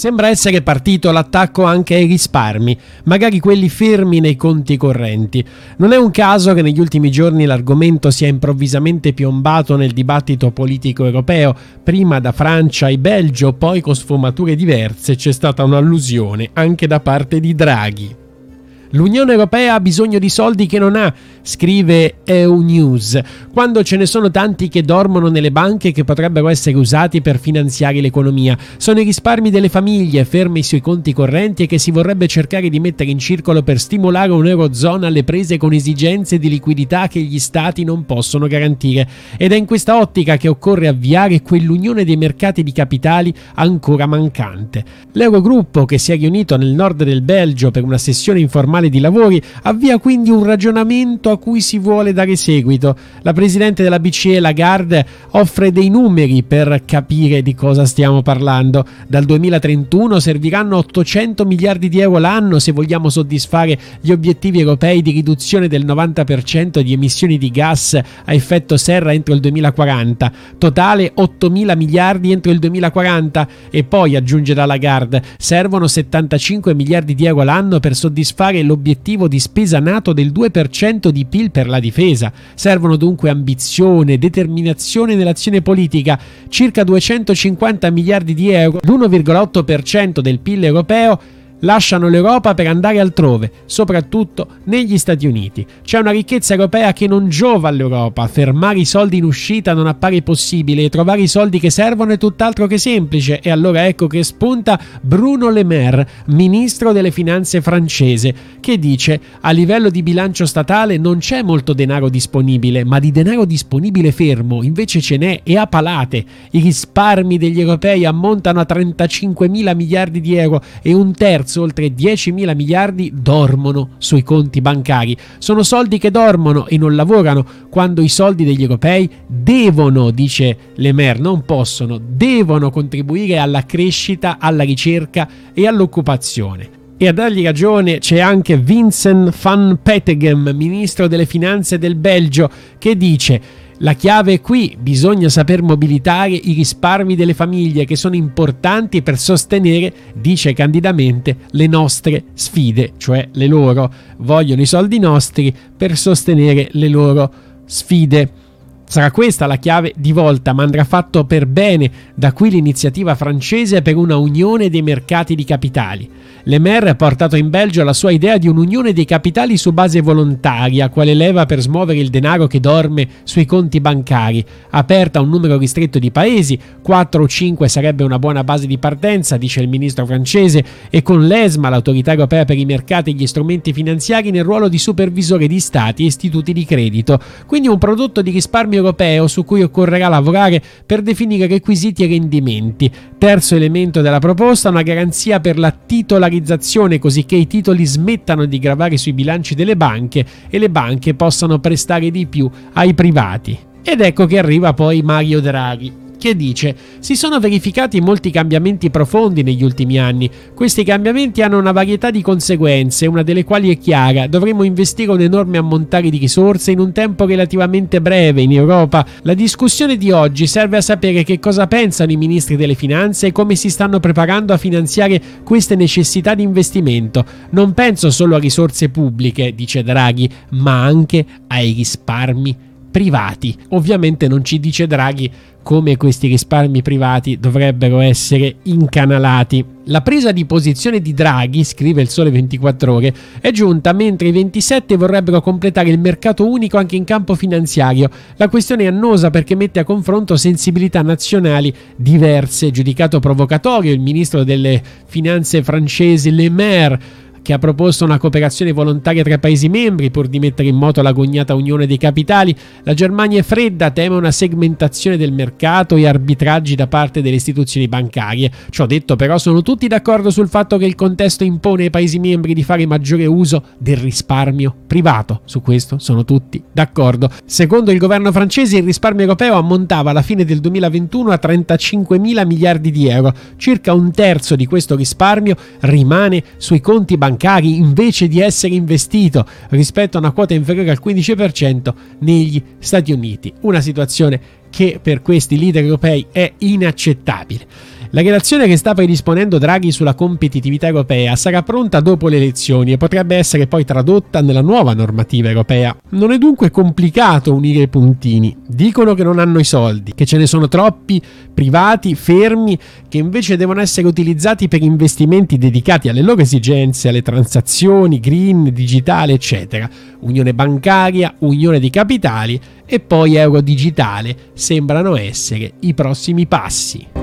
Sembra essere partito l'attacco anche ai risparmi, magari quelli fermi nei conti correnti. Non è un caso che negli ultimi giorni l'argomento sia improvvisamente piombato nel dibattito politico europeo, prima da Francia e Belgio, poi con sfumature diverse c'è stata un'allusione anche da parte di Draghi. L'Unione Europea ha bisogno di soldi che non ha, scrive EU quando ce ne sono tanti che dormono nelle banche che potrebbero essere usati per finanziare l'economia. Sono i risparmi delle famiglie fermi sui conti correnti e che si vorrebbe cercare di mettere in circolo per stimolare un'eurozona alle prese con esigenze di liquidità che gli stati non possono garantire. Ed è in questa ottica che occorre avviare quell'unione dei mercati di capitali ancora mancante. L'Eurogruppo, che si è riunito nel nord del Belgio per una sessione informale formale di lavori, avvia quindi un ragionamento a cui si vuole dare seguito. La presidente della BCE Lagarde offre dei numeri per capire di cosa stiamo parlando. Dal 2031 serviranno 800 miliardi di euro l'anno se vogliamo soddisfare gli obiettivi europei di riduzione del 90% di emissioni di gas a effetto serra entro il 2040. Totale 8 mila miliardi entro il 2040 e poi aggiunge la Lagarde servono 75 miliardi di euro l'anno per soddisfare l'obiettivo di spesa nato del 2% di PIL per la difesa. Servono dunque ambizione, determinazione nell'azione politica, circa 250 miliardi di euro, l'1,8% del PIL europeo lasciano l'Europa per andare altrove, soprattutto negli Stati Uniti. C'è una ricchezza europea che non giova all'Europa, fermare i soldi in uscita non appare possibile e trovare i soldi che servono è tutt'altro che semplice e allora ecco che spunta Bruno Le Maire, ministro delle finanze francese, che dice a livello di bilancio statale non c'è molto denaro disponibile, ma di denaro disponibile fermo invece ce n'è e a palate. I risparmi degli europei ammontano a 35 mila miliardi di euro e un terzo terzo, oltre 10 mila miliardi, dormono sui conti bancari. Sono soldi che dormono e non lavorano, quando i soldi degli europei devono, dice Lemer, non possono, devono contribuire alla crescita, alla ricerca e all'occupazione. E a dargli ragione c'è anche Vincent van Petegem, ministro delle finanze del Belgio, che dice la chiave è qui, bisogna saper mobilitare i risparmi delle famiglie che sono importanti per sostenere, dice candidamente, le nostre sfide, cioè le loro vogliono i soldi nostri per sostenere le loro sfide. Sarà questa la chiave di volta, ma andrà fatto per bene, da qui l'iniziativa francese per una unione dei mercati di capitali. Le Maire ha portato in Belgio la sua idea di un'unione dei capitali su base volontaria, quale leva per smuovere il denaro che dorme sui conti bancari, aperta a un numero ristretto di paesi, 4 o 5 sarebbe una buona base di partenza, dice il ministro francese, e con l'ESMA, l'autorità europea per i mercati e gli strumenti finanziari, nel ruolo di supervisore di stati e istituti di credito. Quindi un prodotto di risparmio europeo su cui occorrerà lavorare per definire requisiti e rendimenti. Terzo elemento della proposta, una garanzia per la titolarizzazione così che i titoli smettano di gravare sui bilanci delle banche e le banche possano prestare di più ai privati. Ed ecco che arriva poi Mario Draghi che dice si sono verificati molti cambiamenti profondi negli ultimi anni. Questi cambiamenti hanno una varietà di conseguenze, una delle quali è chiara. Dovremo investire un enorme ammontare di risorse in un tempo relativamente breve in Europa. La discussione di oggi serve a sapere che cosa pensano i ministri delle finanze e come si stanno preparando a finanziare queste necessità di investimento. Non penso solo a risorse pubbliche, dice Draghi, ma anche ai risparmi privati. Ovviamente non ci dice Draghi come questi risparmi privati dovrebbero essere incanalati. La presa di posizione di Draghi, scrive il Sole 24 ore, è giunta mentre i 27 vorrebbero completare il mercato unico anche in campo finanziario. La questione è annosa perché mette a confronto sensibilità nazionali diverse. Giudicato provocatorio il ministro delle finanze francese Le Maire che ha proposto una cooperazione volontaria tra Paesi membri pur di mettere in moto l'agognata unione dei capitali, la Germania è fredda, teme una segmentazione del mercato e arbitraggi da parte delle istituzioni bancarie. Ciò detto però sono tutti d'accordo sul fatto che il contesto impone ai Paesi membri di fare maggiore uso del risparmio privato. Su questo sono tutti d'accordo. Secondo il governo francese il risparmio europeo ammontava alla fine del 2021 a 35 mila miliardi di euro. Circa un terzo di questo risparmio rimane sui conti bancari bancari invece di essere investito rispetto a una quota inferiore al 15% negli Stati Uniti. Una situazione che per questi leader europei è inaccettabile. La relazione che sta predisponendo Draghi sulla competitività europea sarà pronta dopo le elezioni e potrebbe essere poi tradotta nella nuova normativa europea. Non è dunque complicato unire i puntini. Dicono che non hanno i soldi, che ce ne sono troppi privati fermi che invece devono essere utilizzati per investimenti dedicati alle loro esigenze, alle transazioni green, digitale, eccetera. Unione bancaria, unione di capitali e poi euro digitale sembrano essere i prossimi passi.